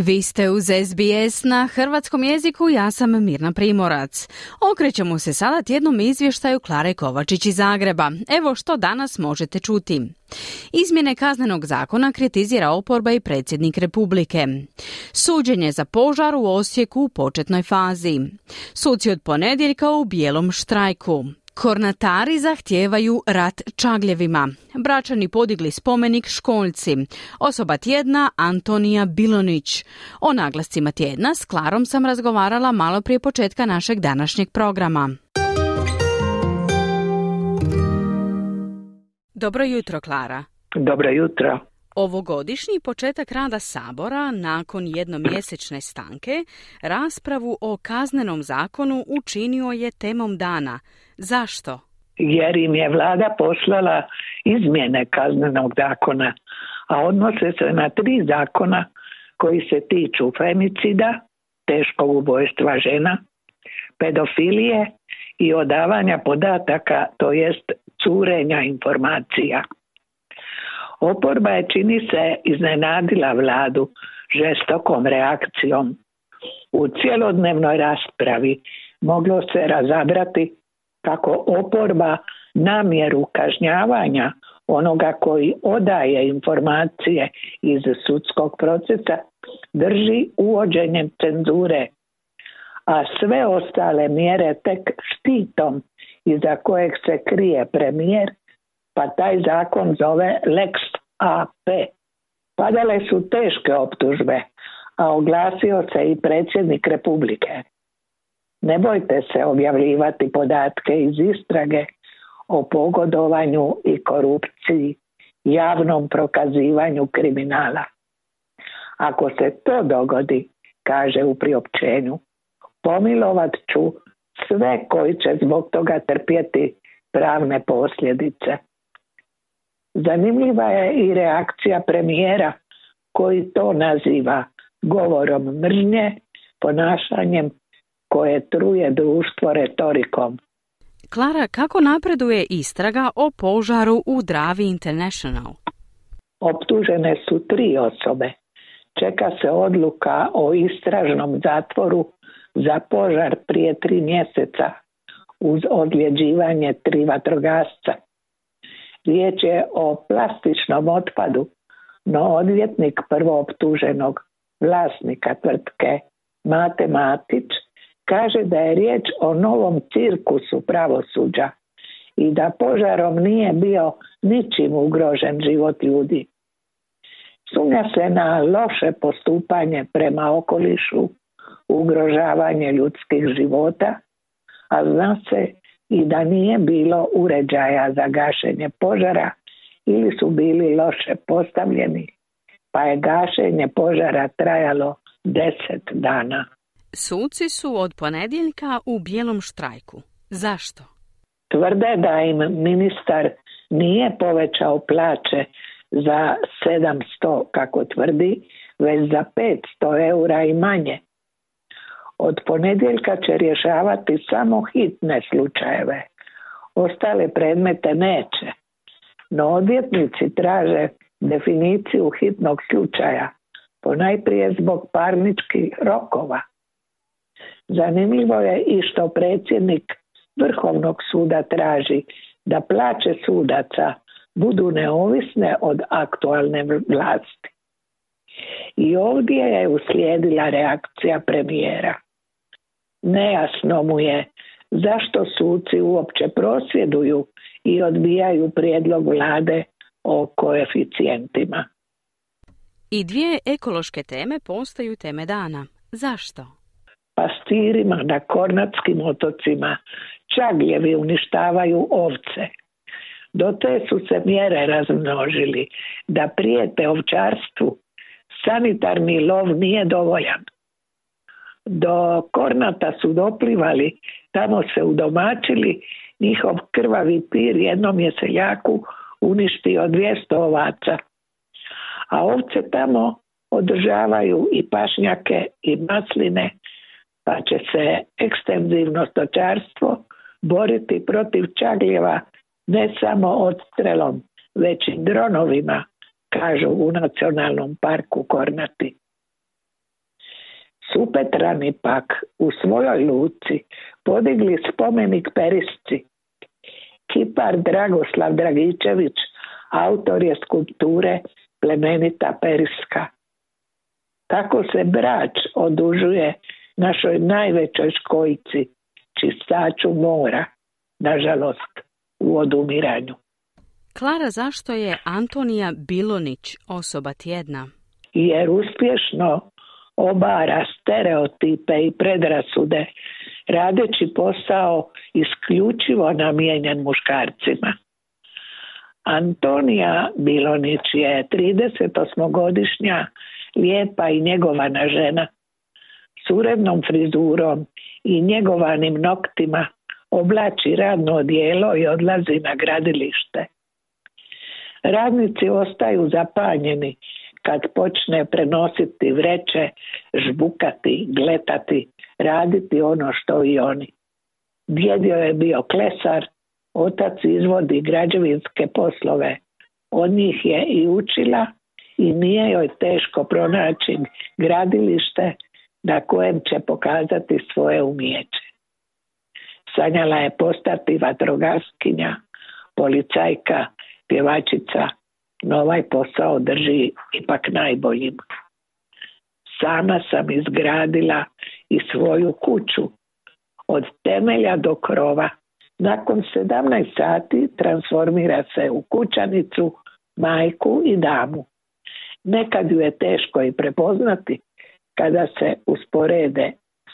Vi ste uz SBS na hrvatskom jeziku, ja sam Mirna Primorac. Okrećemo se sada tjednom izvještaju Klare Kovačić iz Zagreba. Evo što danas možete čuti. Izmjene kaznenog zakona kritizira oporba i predsjednik Republike. Suđenje za požar u Osijeku u početnoj fazi. Suci od ponedjeljka u bijelom štrajku. Kornatari zahtijevaju rat čagljevima. Bračani podigli spomenik školjci. Osoba tjedna Antonija Bilonić. O naglascima tjedna s Klarom sam razgovarala malo prije početka našeg današnjeg programa. Dobro jutro, Klara. Dobro jutro. Ovogodišnji početak rada Sabora nakon jednomjesečne stanke raspravu o kaznenom zakonu učinio je temom dana. Zašto? Jer im je vlada poslala izmjene kaznenog zakona, a odnose se na tri zakona koji se tiču femicida, teškog ubojstva žena, pedofilije i odavanja podataka, to jest curenja informacija. Oporba je čini se iznenadila vladu žestokom reakcijom. U cjelodnevnoj raspravi moglo se razabrati kako oporba namjeru kažnjavanja onoga koji odaje informacije iz sudskog procesa drži uvođenjem cenzure, a sve ostale mjere tek štitom iza kojeg se krije premijer pa taj zakon zove Lex AP. Padale su teške optužbe, a oglasio se i predsjednik Republike. Ne bojte se objavljivati podatke iz istrage o pogodovanju i korupciji, javnom prokazivanju kriminala. Ako se to dogodi, kaže u priopćenju, pomilovat ću sve koji će zbog toga trpjeti pravne posljedice. Zanimljiva je i reakcija premijera koji to naziva govorom mržnje, ponašanjem koje truje društvo retorikom. Klara, kako napreduje istraga o požaru u Dravi International? Optužene su tri osobe. Čeka se odluka o istražnom zatvoru za požar prije tri mjeseca uz odljeđivanje tri vatrogasca. Riječ je o plastičnom otpadu, no odvjetnik prvooptuženog vlasnika tvrtke Mate Matić kaže da je riječ o novom cirkusu pravosuđa i da požarom nije bio ničim ugrožen život ljudi. Sumnja se na loše postupanje prema okolišu, ugrožavanje ljudskih života, a zna se i da nije bilo uređaja za gašenje požara ili su bili loše postavljeni, pa je gašenje požara trajalo deset dana. Suci su od ponedjeljka u bijelom štrajku. Zašto? Tvrde da im ministar nije povećao plaće za 700, kako tvrdi, već za 500 eura i manje. Od ponedjeljka će rješavati samo hitne slučajeve. Ostale predmete neće. No odvjetnici traže definiciju hitnog slučaja, ponajprije zbog parničkih rokova. Zanimljivo je i što predsjednik Vrhovnog suda traži da plaće sudaca budu neovisne od aktualne vlasti. I ovdje je uslijedila reakcija premijera. Nejasno mu je zašto suci uopće prosvjeduju i odbijaju prijedlog vlade o koeficijentima. I dvije ekološke teme postaju teme dana. Zašto? Pastirima na kornatskim otocima čagljevi uništavaju ovce. Do te su se mjere razmnožili da prijete ovčarstvu. Sanitarni lov nije dovoljan do Kornata su doplivali, tamo se udomačili, njihov krvavi pir jednom je seljaku uništio 200 ovaca. A ovce tamo održavaju i pašnjake i masline, pa će se ekstenzivno stočarstvo boriti protiv čagljeva ne samo odstrelom, već i dronovima, kažu u nacionalnom parku Kornati. Supetrani pak u svojoj luci podigli spomenik Perisci. Kipar Dragoslav Dragičević, autor je skulpture Plemenita Periska. Tako se brač odužuje našoj najvećoj škojici, čistaču mora, nažalost, u odumiranju. Klara, zašto je Antonija Bilonić osoba tjedna? Jer uspješno obara stereotipe i predrasude radeći posao isključivo namijenjen muškarcima. Antonija Bilonić je 38-godišnja lijepa i njegovana žena s urednom frizurom i njegovanim noktima oblači radno odijelo i odlazi na gradilište. Radnici ostaju zapanjeni kad počne prenositi vreće, žbukati, gletati, raditi ono što i oni. Djedio je bio klesar, otac izvodi građevinske poslove. Od njih je i učila i nije joj teško pronaći gradilište na kojem će pokazati svoje umjeće. Sanjala je postati vatrogaskinja, policajka, pjevačica, no ovaj posao drži ipak najboljim. Sama sam izgradila i svoju kuću od temelja do krova. Nakon 17 sati transformira se u kućanicu, majku i damu. Nekad ju je teško i prepoznati kada se usporede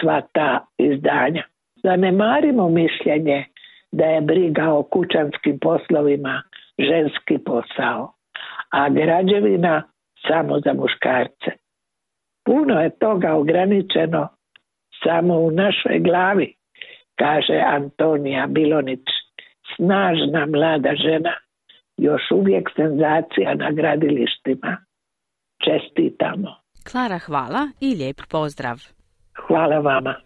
sva ta izdanja. Zanemarimo mišljenje da je briga o kućanskim poslovima ženski posao a građevina samo za muškarce. Puno je toga ograničeno samo u našoj glavi, kaže Antonija Bilonić, snažna mlada žena, još uvijek senzacija na gradilištima. Čestitamo. Klara, hvala i lijep pozdrav. Hvala vama.